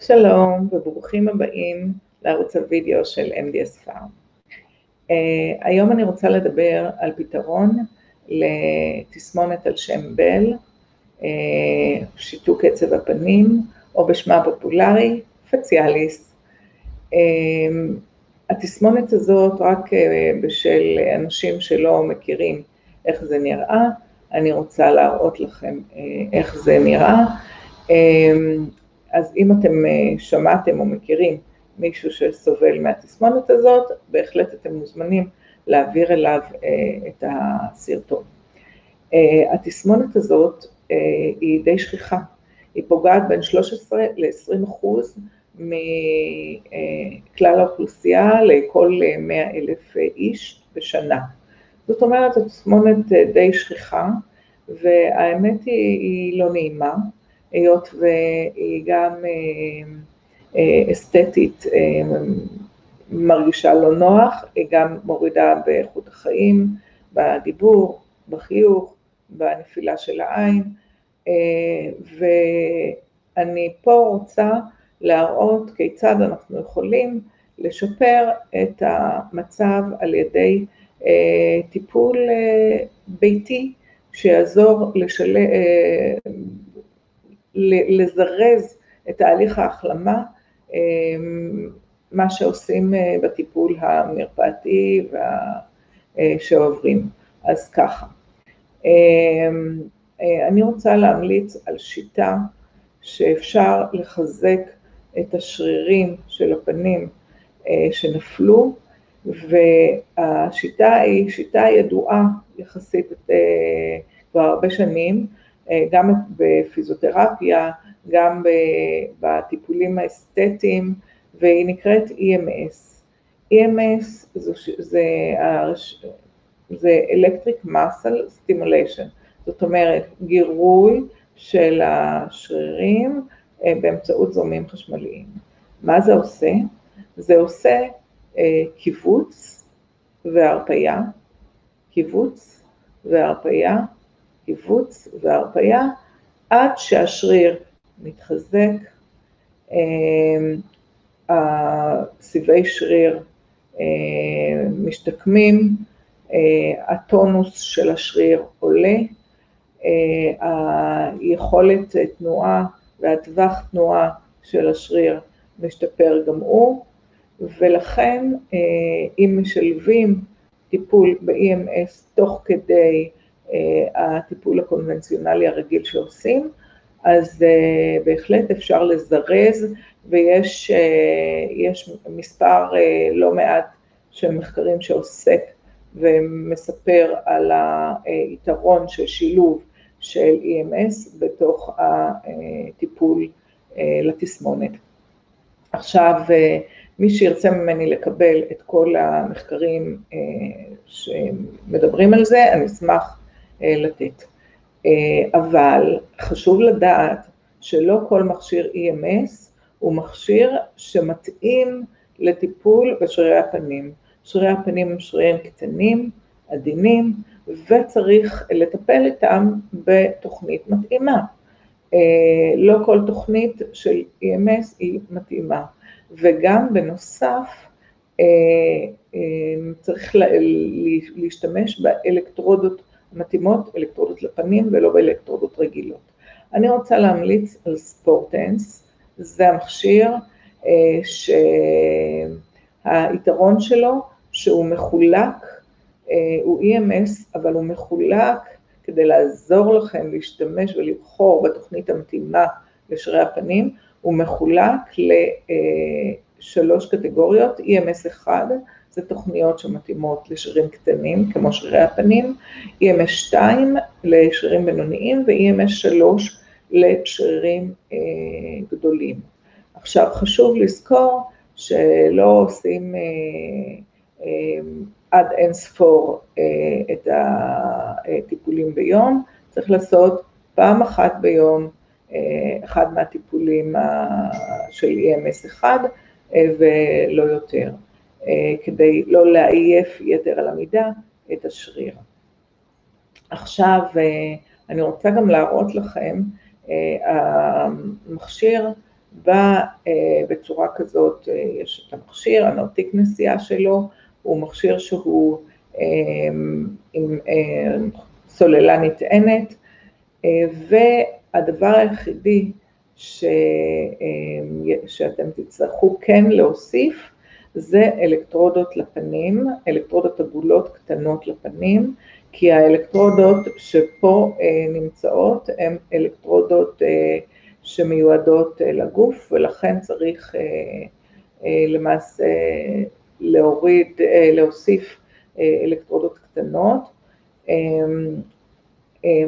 שלום וברוכים הבאים לערוץ הוידאו של MDS Farm. Uh, היום אני רוצה לדבר על פתרון לתסמונת על שם בל, uh, שיתוק קצב הפנים, או בשמה הפופולרי, פציאליס. Uh, התסמונת הזאת, רק uh, בשל אנשים שלא מכירים איך זה נראה, אני רוצה להראות לכם uh, איך זה נראה. אז אם אתם אה, שמעתם או מכירים מישהו שסובל מהתסמונת הזאת, בהחלט אתם מוזמנים להעביר אליו אה, את הסרטון. אה, התסמונת הזאת היא די שכיחה, היא פוגעת בין 13 ל-20 אחוז מכלל האוכלוסייה לכל 100 אלף איש בשנה. זאת אומרת, התסמונת די שכיחה, והאמת היא, היא לא נעימה. היות והיא גם אה, אה, אסתטית אה, מרגישה לא נוח, היא גם מורידה באיכות החיים, בדיבור, בחיוך, בנפילה של העין, ואני פה רוצה להראות כיצד אנחנו יכולים לשפר את המצב על ידי טיפול ביתי שיעזור לשל... לזרז את תהליך ההחלמה, אמ, מה שעושים אה, בטיפול המרפאתי אה, שעוברים. אז ככה, אה, אני רוצה להמליץ על שיטה שאפשר לחזק את השרירים של הפנים שנפלו, והשיטה היא שיטה ידועה יחסית כבר הרבה שנים, אה, גם בפיזיותרפיה, גם בטיפולים האסתטיים, והיא נקראת EMS. EMS זה, זה, זה Electric Muscle Stimulation, זאת אומרת גירוי של השרירים אה, באמצעות זורמים חשמליים. מה זה עושה? זה עושה אה, קיבוץ והרפייה, קיבוץ והרפייה קיבוץ והרפייה עד שהשריר מתחזק, סיבי שריר משתקמים, הטונוס של השריר עולה, היכולת תנועה והטווח תנועה של השריר משתפר גם הוא, ולכן אם משלבים טיפול ב-EMS תוך כדי הטיפול הקונבנציונלי הרגיל שעושים, אז uh, בהחלט אפשר לזרז ויש uh, מספר לא מעט של מחקרים שעוסק ומספר על היתרון של שילוב של EMS בתוך הטיפול לתסמונת. עכשיו, מי שירצה ממני לקבל את כל המחקרים שמדברים על זה, אני אשמח אה, לתת. אה, אבל חשוב לדעת שלא כל מכשיר EMS הוא מכשיר שמתאים לטיפול בשרירי הפנים. שרירי הפנים הם שרירים קטנים, עדינים, וצריך לטפל איתם בתוכנית מתאימה. אה, לא כל תוכנית של EMS היא מתאימה, וגם בנוסף צריך להשתמש באלקטרודות מתאימות אלקטרודות לפנים ולא באלקטרודות רגילות. אני רוצה להמליץ על ספורטנס, זה המכשיר אה, שהיתרון שלו שהוא מחולק, אה, הוא EMS, אבל הוא מחולק כדי לעזור לכם להשתמש ולבחור בתוכנית המתאימה לשרירי הפנים, הוא מחולק לשלוש קטגוריות, EMS 1, זה תוכניות שמתאימות לשרירים קטנים, כמו שרירי הפנים, EMS 2 לשרירים בינוניים ו-EMS 3 לשרירים אה, גדולים. עכשיו חשוב לזכור שלא עושים אה, אה, עד אין ספור אה, את הטיפולים ביום, צריך לעשות פעם אחת ביום אה, אחד מהטיפולים של EMS 1 אה, ולא יותר. אה, כדי לא לעייף יתר על המידה את השריר. עכשיו אה, אני רוצה גם להראות לכם, אה, המכשיר בא בצורה כזאת, יש את המכשיר, הנרתיק נסיעה שלו, הוא מכשיר שהוא עם סוללה נטענת, והדבר היחידי ש, שאתם תצטרכו כן להוסיף זה אלקטרודות לפנים, אלקטרודות עגולות קטנות לפנים, כי האלקטרודות שפה נמצאות הן אלקטרודות שמיועדות לגוף ולכן צריך למעשה להוריד, להוסיף אלקטרודות קטנות,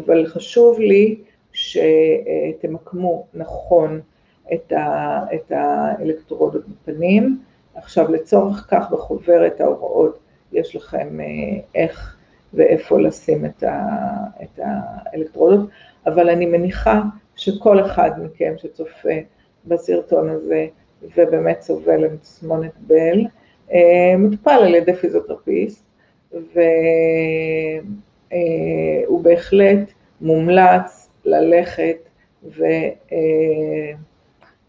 אבל חשוב לי שתמקמו נכון את האלקטרודות בפנים. עכשיו לצורך כך בחוברת ההוראות יש לכם איך ואיפה לשים את האלקטרודות, אבל אני מניחה שכל אחד מכם שצופה בסרטון הזה ובאמת סובל מתסמונת בל, מטופל על ידי פיזיותרפיסט, והוא בהחלט מומלץ ללכת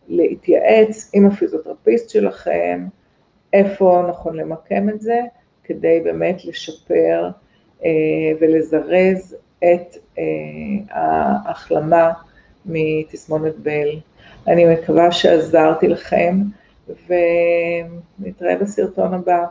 ולהתייעץ עם הפיזיותרפיסט שלכם, איפה נכון למקם את זה, כדי באמת לשפר ולזרז את ההחלמה מתסמונת בל. אני מקווה שעזרתי לכם ונתראה בסרטון הבא.